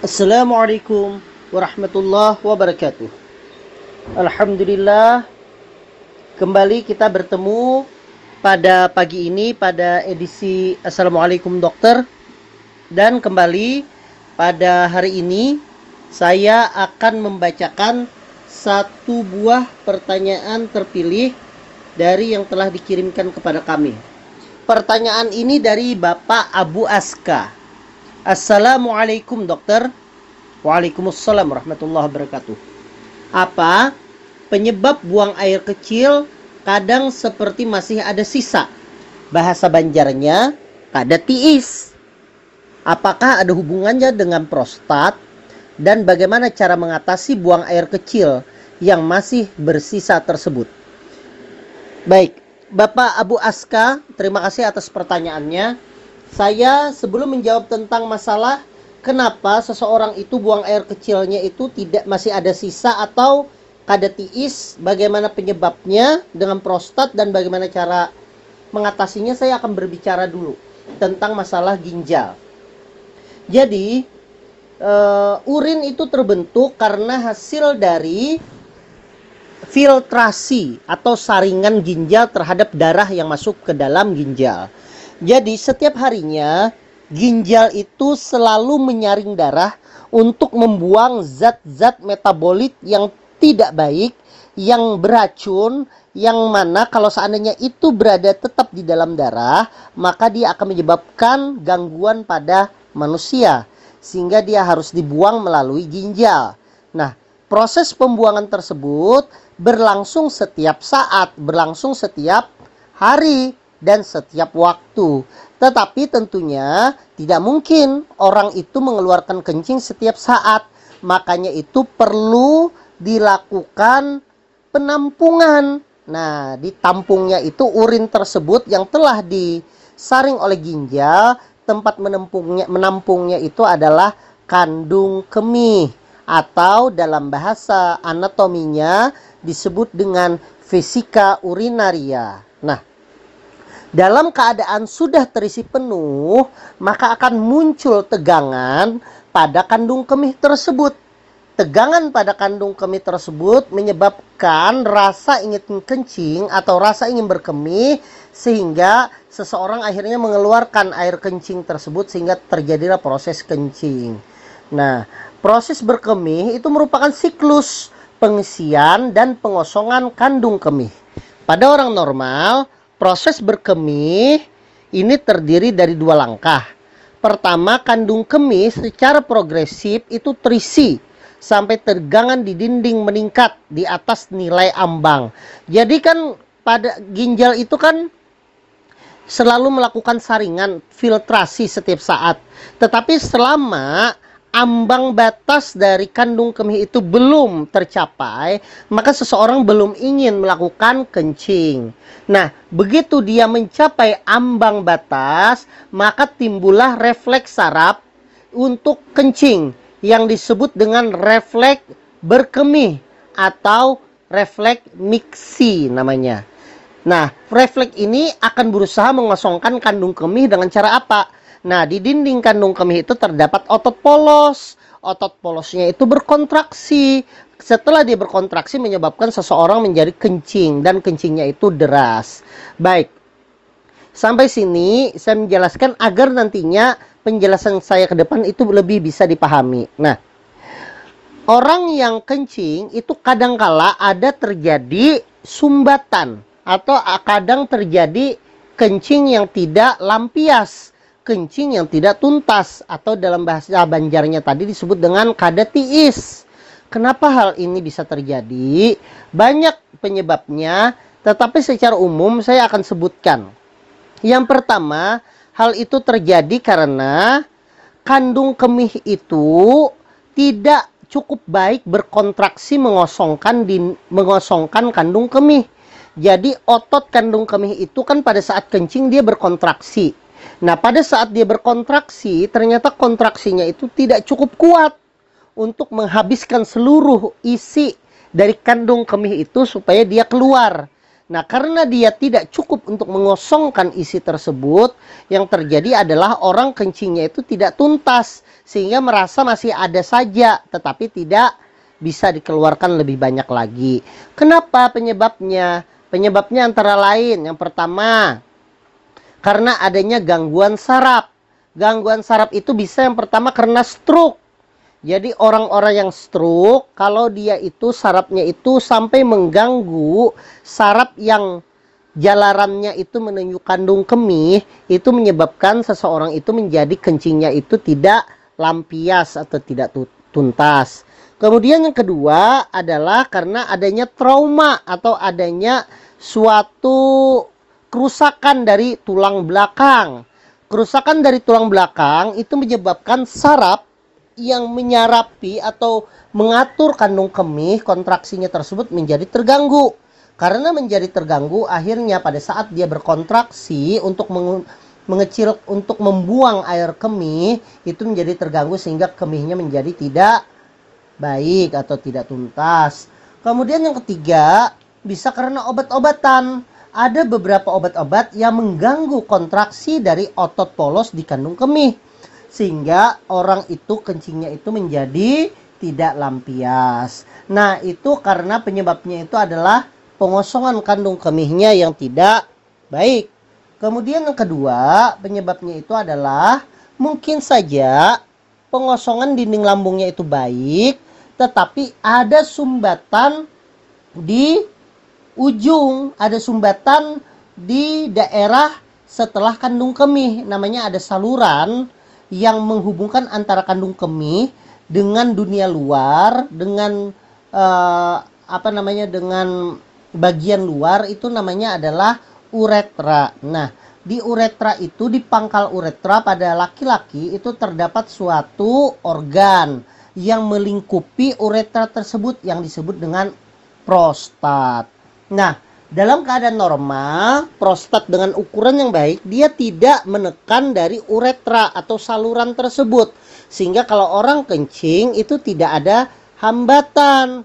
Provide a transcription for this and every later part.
Assalamualaikum warahmatullahi wabarakatuh. Alhamdulillah kembali kita bertemu pada pagi ini pada edisi Assalamualaikum Dokter dan kembali pada hari ini saya akan membacakan satu buah pertanyaan terpilih dari yang telah dikirimkan kepada kami. Pertanyaan ini dari Bapak Abu Aska. Assalamualaikum dokter. Waalaikumsalam warahmatullahi wabarakatuh. Apa penyebab buang air kecil kadang seperti masih ada sisa? Bahasa Banjarnya kada tiis. Apakah ada hubungannya dengan prostat dan bagaimana cara mengatasi buang air kecil yang masih bersisa tersebut? Baik, Bapak Abu Aska, terima kasih atas pertanyaannya. Saya sebelum menjawab tentang masalah kenapa seseorang itu buang air kecilnya itu tidak masih ada sisa atau kada tiis, bagaimana penyebabnya dengan prostat dan bagaimana cara mengatasinya, saya akan berbicara dulu tentang masalah ginjal. Jadi, uh, urin itu terbentuk karena hasil dari filtrasi atau saringan ginjal terhadap darah yang masuk ke dalam ginjal. Jadi setiap harinya ginjal itu selalu menyaring darah untuk membuang zat-zat metabolit yang tidak baik, yang beracun, yang mana kalau seandainya itu berada tetap di dalam darah, maka dia akan menyebabkan gangguan pada manusia sehingga dia harus dibuang melalui ginjal. Nah, proses pembuangan tersebut berlangsung setiap saat, berlangsung setiap hari dan setiap waktu. Tetapi tentunya tidak mungkin orang itu mengeluarkan kencing setiap saat. Makanya itu perlu dilakukan penampungan. Nah, di tampungnya itu urin tersebut yang telah disaring oleh ginjal, tempat menampungnya menampungnya itu adalah kandung kemih atau dalam bahasa anatominya disebut dengan vesika urinaria. Nah, dalam keadaan sudah terisi penuh, maka akan muncul tegangan pada kandung kemih tersebut. Tegangan pada kandung kemih tersebut menyebabkan rasa ingin kencing atau rasa ingin berkemih sehingga seseorang akhirnya mengeluarkan air kencing tersebut sehingga terjadilah proses kencing. Nah, proses berkemih itu merupakan siklus pengisian dan pengosongan kandung kemih. Pada orang normal, Proses berkemih ini terdiri dari dua langkah. Pertama, kandung kemih secara progresif itu terisi sampai tergangan di dinding meningkat di atas nilai ambang. Jadi kan pada ginjal itu kan selalu melakukan saringan filtrasi setiap saat. Tetapi selama ambang batas dari kandung kemih itu belum tercapai, maka seseorang belum ingin melakukan kencing. Nah, begitu dia mencapai ambang batas, maka timbullah refleks saraf untuk kencing yang disebut dengan refleks berkemih atau refleks miksi namanya. Nah, refleks ini akan berusaha mengosongkan kandung kemih dengan cara apa? Nah, di dinding kandung kemih itu terdapat otot polos. Otot polosnya itu berkontraksi. Setelah dia berkontraksi menyebabkan seseorang menjadi kencing dan kencingnya itu deras. Baik. Sampai sini saya menjelaskan agar nantinya penjelasan saya ke depan itu lebih bisa dipahami. Nah, orang yang kencing itu kadangkala ada terjadi sumbatan atau kadang terjadi kencing yang tidak lampias kencing yang tidak tuntas atau dalam bahasa Banjarnya tadi disebut dengan kada tiis. Kenapa hal ini bisa terjadi? Banyak penyebabnya, tetapi secara umum saya akan sebutkan. Yang pertama, hal itu terjadi karena kandung kemih itu tidak cukup baik berkontraksi mengosongkan di, mengosongkan kandung kemih. Jadi otot kandung kemih itu kan pada saat kencing dia berkontraksi. Nah, pada saat dia berkontraksi, ternyata kontraksinya itu tidak cukup kuat untuk menghabiskan seluruh isi dari kandung kemih itu supaya dia keluar. Nah, karena dia tidak cukup untuk mengosongkan isi tersebut, yang terjadi adalah orang kencingnya itu tidak tuntas sehingga merasa masih ada saja tetapi tidak bisa dikeluarkan lebih banyak lagi. Kenapa penyebabnya? Penyebabnya antara lain yang pertama karena adanya gangguan saraf. Gangguan saraf itu bisa yang pertama karena stroke. Jadi orang-orang yang stroke kalau dia itu sarafnya itu sampai mengganggu saraf yang jalarannya itu menuju kandung kemih itu menyebabkan seseorang itu menjadi kencingnya itu tidak lampias atau tidak tuntas. Kemudian yang kedua adalah karena adanya trauma atau adanya suatu kerusakan dari tulang belakang. Kerusakan dari tulang belakang itu menyebabkan saraf yang menyarapi atau mengatur kandung kemih kontraksinya tersebut menjadi terganggu. Karena menjadi terganggu, akhirnya pada saat dia berkontraksi untuk mengecil untuk membuang air kemih itu menjadi terganggu sehingga kemihnya menjadi tidak baik atau tidak tuntas. Kemudian yang ketiga, bisa karena obat-obatan. Ada beberapa obat-obat yang mengganggu kontraksi dari otot polos di kandung kemih sehingga orang itu kencingnya itu menjadi tidak lampias. Nah, itu karena penyebabnya itu adalah pengosongan kandung kemihnya yang tidak baik. Kemudian yang kedua, penyebabnya itu adalah mungkin saja pengosongan dinding lambungnya itu baik, tetapi ada sumbatan di ujung, ada sumbatan di daerah setelah kandung kemih, namanya ada saluran yang menghubungkan antara kandung kemih dengan dunia luar dengan uh, apa namanya dengan bagian luar itu namanya adalah uretra. Nah, di uretra itu di pangkal uretra pada laki-laki itu terdapat suatu organ yang melingkupi uretra tersebut yang disebut dengan prostat. Nah, dalam keadaan normal, prostat dengan ukuran yang baik, dia tidak menekan dari uretra atau saluran tersebut. Sehingga kalau orang kencing itu tidak ada hambatan.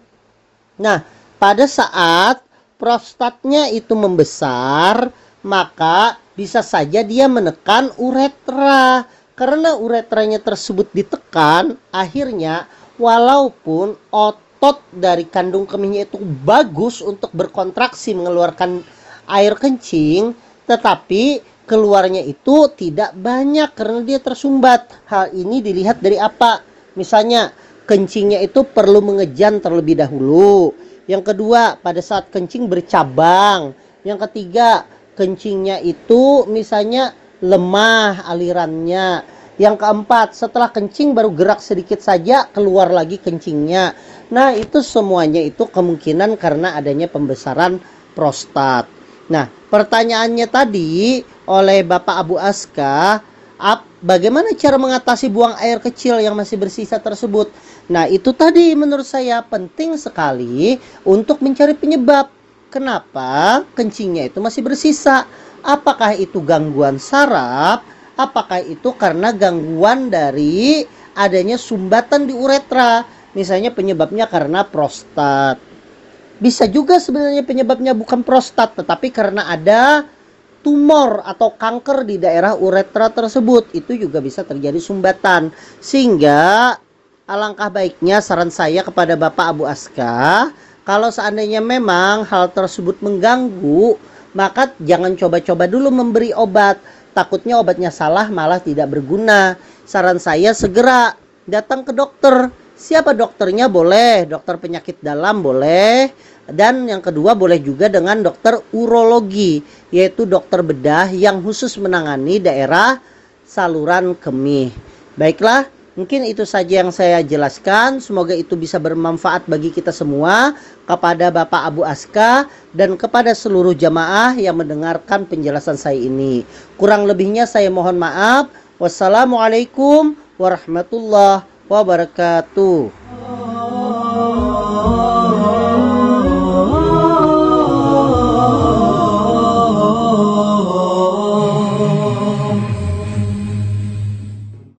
Nah, pada saat prostatnya itu membesar, maka bisa saja dia menekan uretra. Karena uretranya tersebut ditekan, akhirnya walaupun otot otot dari kandung kemihnya itu bagus untuk berkontraksi mengeluarkan air kencing, tetapi keluarnya itu tidak banyak karena dia tersumbat. Hal ini dilihat dari apa? Misalnya kencingnya itu perlu mengejan terlebih dahulu. Yang kedua, pada saat kencing bercabang. Yang ketiga, kencingnya itu misalnya lemah alirannya. Yang keempat, setelah kencing baru gerak sedikit saja keluar lagi kencingnya. Nah, itu semuanya itu kemungkinan karena adanya pembesaran prostat. Nah, pertanyaannya tadi oleh Bapak Abu Aska, ap, bagaimana cara mengatasi buang air kecil yang masih bersisa tersebut? Nah, itu tadi menurut saya penting sekali untuk mencari penyebab. Kenapa kencingnya itu masih bersisa? Apakah itu gangguan saraf? Apakah itu karena gangguan dari adanya sumbatan di uretra? Misalnya penyebabnya karena prostat. Bisa juga sebenarnya penyebabnya bukan prostat, tetapi karena ada tumor atau kanker di daerah uretra tersebut. Itu juga bisa terjadi sumbatan. Sehingga alangkah baiknya saran saya kepada Bapak Abu Aska, kalau seandainya memang hal tersebut mengganggu, maka jangan coba-coba dulu memberi obat takutnya obatnya salah malah tidak berguna. Saran saya segera datang ke dokter. Siapa dokternya boleh, dokter penyakit dalam boleh, dan yang kedua boleh juga dengan dokter urologi, yaitu dokter bedah yang khusus menangani daerah saluran kemih. Baiklah, Mungkin itu saja yang saya jelaskan. Semoga itu bisa bermanfaat bagi kita semua, kepada Bapak Abu Aska dan kepada seluruh jamaah yang mendengarkan penjelasan saya ini. Kurang lebihnya saya mohon maaf. Wassalamualaikum warahmatullahi wabarakatuh.